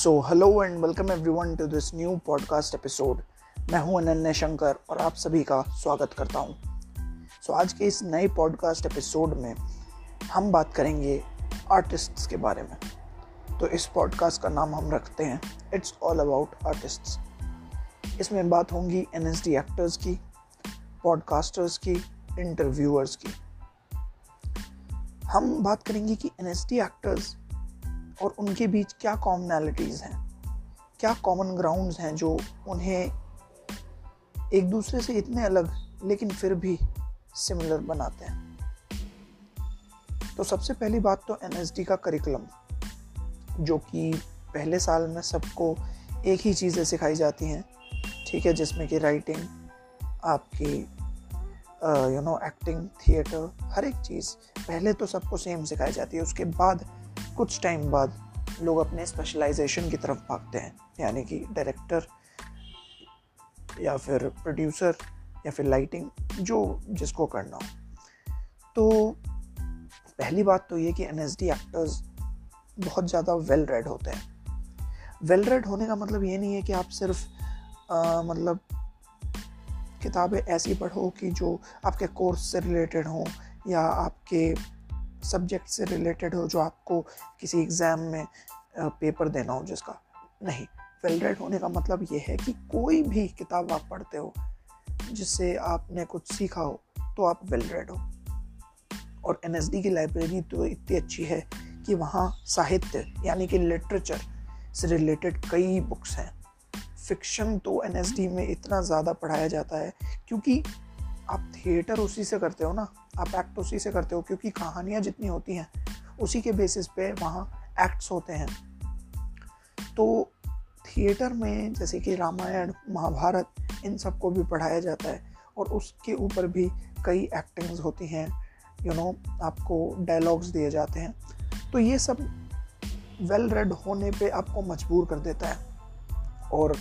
So hello and welcome everyone to this new podcast episode मैं हूँ अनन्य शंकर और आप सभी का स्वागत करता हूँ। सो so, आज के इस नए पॉडकास्ट एपिसोड में हम बात करेंगे आर्टिस्ट्स के बारे में। तो इस पॉडकास्ट का नाम हम रखते हैं इट्स ऑल अबाउट आर्टिस्ट्स इसमें बात होंगी एनएसडी एक्टर्स की पॉडकास्टर्स की इंटरव्यूअर्स की। हम बात करेंगे कि एनएसडी एक्टर्स और उनके बीच क्या कॉमनैलिटीज़ हैं? क्या कॉमन ग्राउंड्स हैं जो उन्हें एक दूसरे से इतने अलग, लेकिन फिर भी सिमिलर बनाते हैं? तो सबसे पहली बात तो एनएसडी का करिकुलम जो कि पहले साल में सबको एक ही चीज़ें सिखाई जाती हैं, ठीक है, जिसमें कि राइटिंग आपकी यू नो एक्टिंग थिएटर हर एक चीज़ पहले तो सबको सेम सिखाई जाती है। उसके बाद कुछ टाइम बाद लोग अपने स्पेशलाइजेशन की तरफ़ भागते हैं। यानी कि डायरेक्टर या फिर प्रोड्यूसर या फिर लाइटिंग जो जिसको करना हो। तो पहली बात तो ये कि एनएसडी एक्टर्स बहुत ज़्यादा वेल रेड होते हैं। वेल रेड होने का मतलब ये नहीं है कि आप सिर्फ़ आ, मतलब किताबें ऐसी पढ़ो कि जो आपके कोर्स से रिलेटेड हो या आपके सब्जेक्ट से रिलेटेड हो जो आपको किसी एग्ज़ाम में पेपर देना हो जिसका। नहीं वेल रेड होने का मतलब ये है कि कोई भी किताब आप पढ़ते हो, जिससे आपने कुछ सीखा हो तो आप वेल रेड हो। और एनएसडी की लाइब्रेरी तो इतनी अच्छी है कि वहाँ साहित्य, यानी कि लिटरेचर से रिलेटेड कई बुक्स हैं। फिक्शन तो एनएसडी में इतना ज़्यादा पढ़ाया जाता है, क्योंकि आप थिएटर उसी से करते हो ना। आप एक्ट उसी से करते हो, क्योंकि कहानियाँ जितनी होती हैं, उसी के बेसिस पे वहाँ एक्ट्स होते हैं। तो थिएटर में जैसे कि रामायण, महाभारत, इन सबको भी पढ़ाया जाता है और उसके ऊपर भी कई एक्टिंग्स होती हैं यू नो आपको डायलॉग्स दिए जाते हैं। तो ये सब वेल रेड होने पे आपको मजबूर कर देता है। और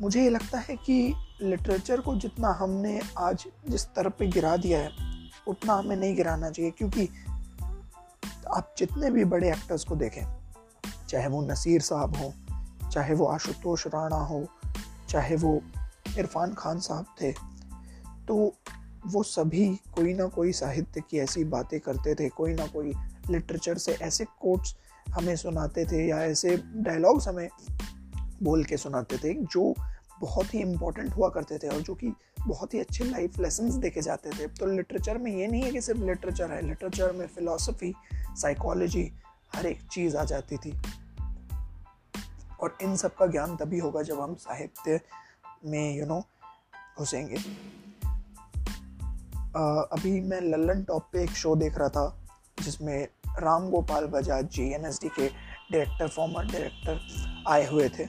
मुझे ये लगता है कि लिटरेचर को जितना हमने आज जिस स्तर पे गिरा दिया है उतना हमें नहीं गिराना चाहिए, क्योंकि आप जितने भी बड़े एक्टर्स को देखें, चाहे वो नसीर साहब हो, चाहे वो आशुतोष राणा हो, चाहे वो इरफान खान साहब थे तो वो सभी कोई ना कोई साहित्य की ऐसी बातें करते थे, कोई ना कोई लिटरेचर से ऐसे कोट्स हमें सुनाते थे या ऐसे डायलॉग्स हमें बोल के सुनाते थे जो बहुत ही इम्पोर्टेंट हुआ करते थे और जो कि बहुत ही अच्छे लाइफ लेसन देखे जाते थे। तो लिटरेचर में ये नहीं है कि सिर्फ़ लिटरेचर है लिटरेचर में फिलोसफी साइकोलॉजी हर एक चीज़ आ जाती थी। और इन सब का ज्ञान तभी होगा जब हम साहित्य में यू नो घुसेंगे। अभी मैं लल्लन टॉप पे एक शो देख रहा था, जिसमें राम गोपाल बजाज जी एन के डायरेक्टर फॉर्मर डायरेक्टर आए हुए थे।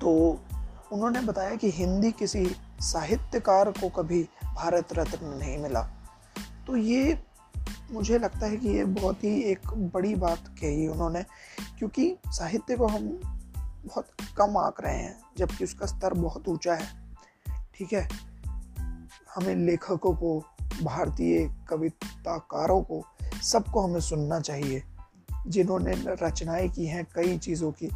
तो उन्होंने बताया कि हिंदी किसी साहित्यकार को कभी भारत रत्न नहीं मिला। तो ये मुझे लगता है कि ये बहुत ही एक बड़ी बात कही उन्होंने, क्योंकि साहित्य को हम बहुत कम आंक रहे हैं, जबकि उसका स्तर बहुत ऊँचा है। ठीक है? हमें लेखकों को, भारतीय कविताकारों को, सबको हमें सुनना चाहिए। जिन्होंने रचनाएँ की हैं, कई चीज़ों की,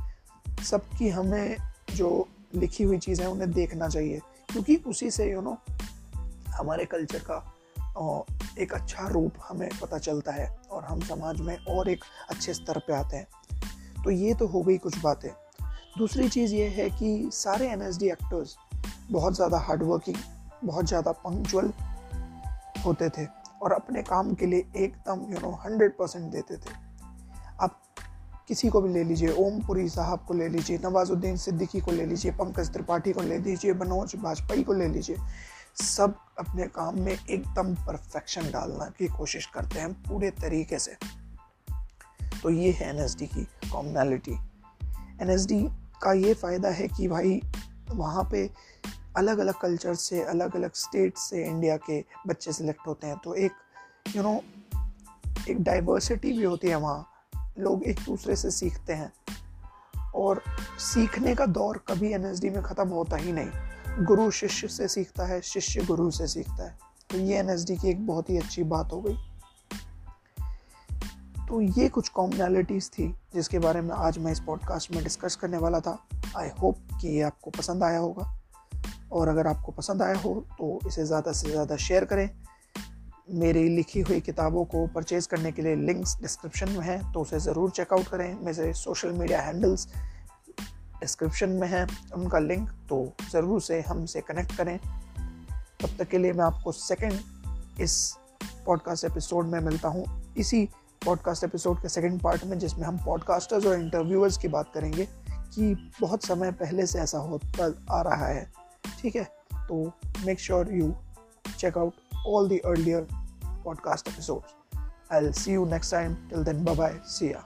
सबकी हमें जो लिखी हुई चीज़ें उन्हें देखना चाहिए। क्योंकि उसी से यू नो हमारे कल्चर का एक अच्छा रूप हमें पता चलता है और हम समाज में और एक अच्छे स्तर पे आते हैं। तो ये तो हो गई कुछ बातें। दूसरी चीज़ ये है कि सारे एनएसडी एक्टर्स बहुत ज़्यादा हार्डवर्किंग बहुत ज़्यादा पंक्चुअल होते थे और अपने काम के लिए एकदम यू नो हंड्रेड परसेंट देते थे। किसी को भी ले लीजिए ओमपुरी साहब को ले लीजिए नवाजुद्दीन सिद्दीकी को ले लीजिए पंकज त्रिपाठी को ले लीजिए मनोज वाजपेयी को ले लीजिए सब अपने काम में एकदम परफेक्शन डालना की कोशिश करते हैं पूरे तरीके से। तो ये है एनएसडी की कॉमनैलिटी एन का ये फ़ायदा है कि भाई वहाँ पे अलग अलग कल्चर से अलग अलग स्टेट से इंडिया के बच्चे सिलेक्ट होते हैं। तो एक यू you नो know, एक डाइवर्सिटी भी होती है वहाँ। लोग एक दूसरे से सीखते हैं। और सीखने का दौर कभी एनएसडी में ख़त्म होता ही नहीं। गुरु शिष्य से सीखता है, शिष्य गुरु से सीखता है। तो ये एनएसडी की एक बहुत ही अच्छी बात हो गई। तो ये कुछ कॉमनैलिटीज़ थी, जिसके बारे में आज मैं इस पॉडकास्ट में डिस्कस करने वाला था। आई होप कि ये आपको पसंद आया होगा। और अगर आपको पसंद आया हो तो इसे ज़्यादा से ज़्यादा शेयर करें। मेरी लिखी हुई किताबों को परचेज़ करने के लिए लिंक्स डिस्क्रिप्शन में हैं तो उसे ज़रूर चेकआउट करें। मेरे सोशल मीडिया हैंडल्स डिस्क्रिप्शन में हैं, उनका लिंक तो ज़रूर से हमसे कनेक्ट करें। तब तक के लिए मैं आपको सेकंड इस पॉडकास्ट एपिसोड में मिलता हूँ। इसी पॉडकास्ट एपिसोड के सेकंड पार्ट में, जिसमें हम पॉडकास्टर्स और इंटरव्यूअर्स की बात करेंगे, कि बहुत समय पहले से ऐसा होता आ रहा है। ठीक है? तो make sure you out all the earlier podcast episodes. I'll see you next time. Till then, bye bye. See ya.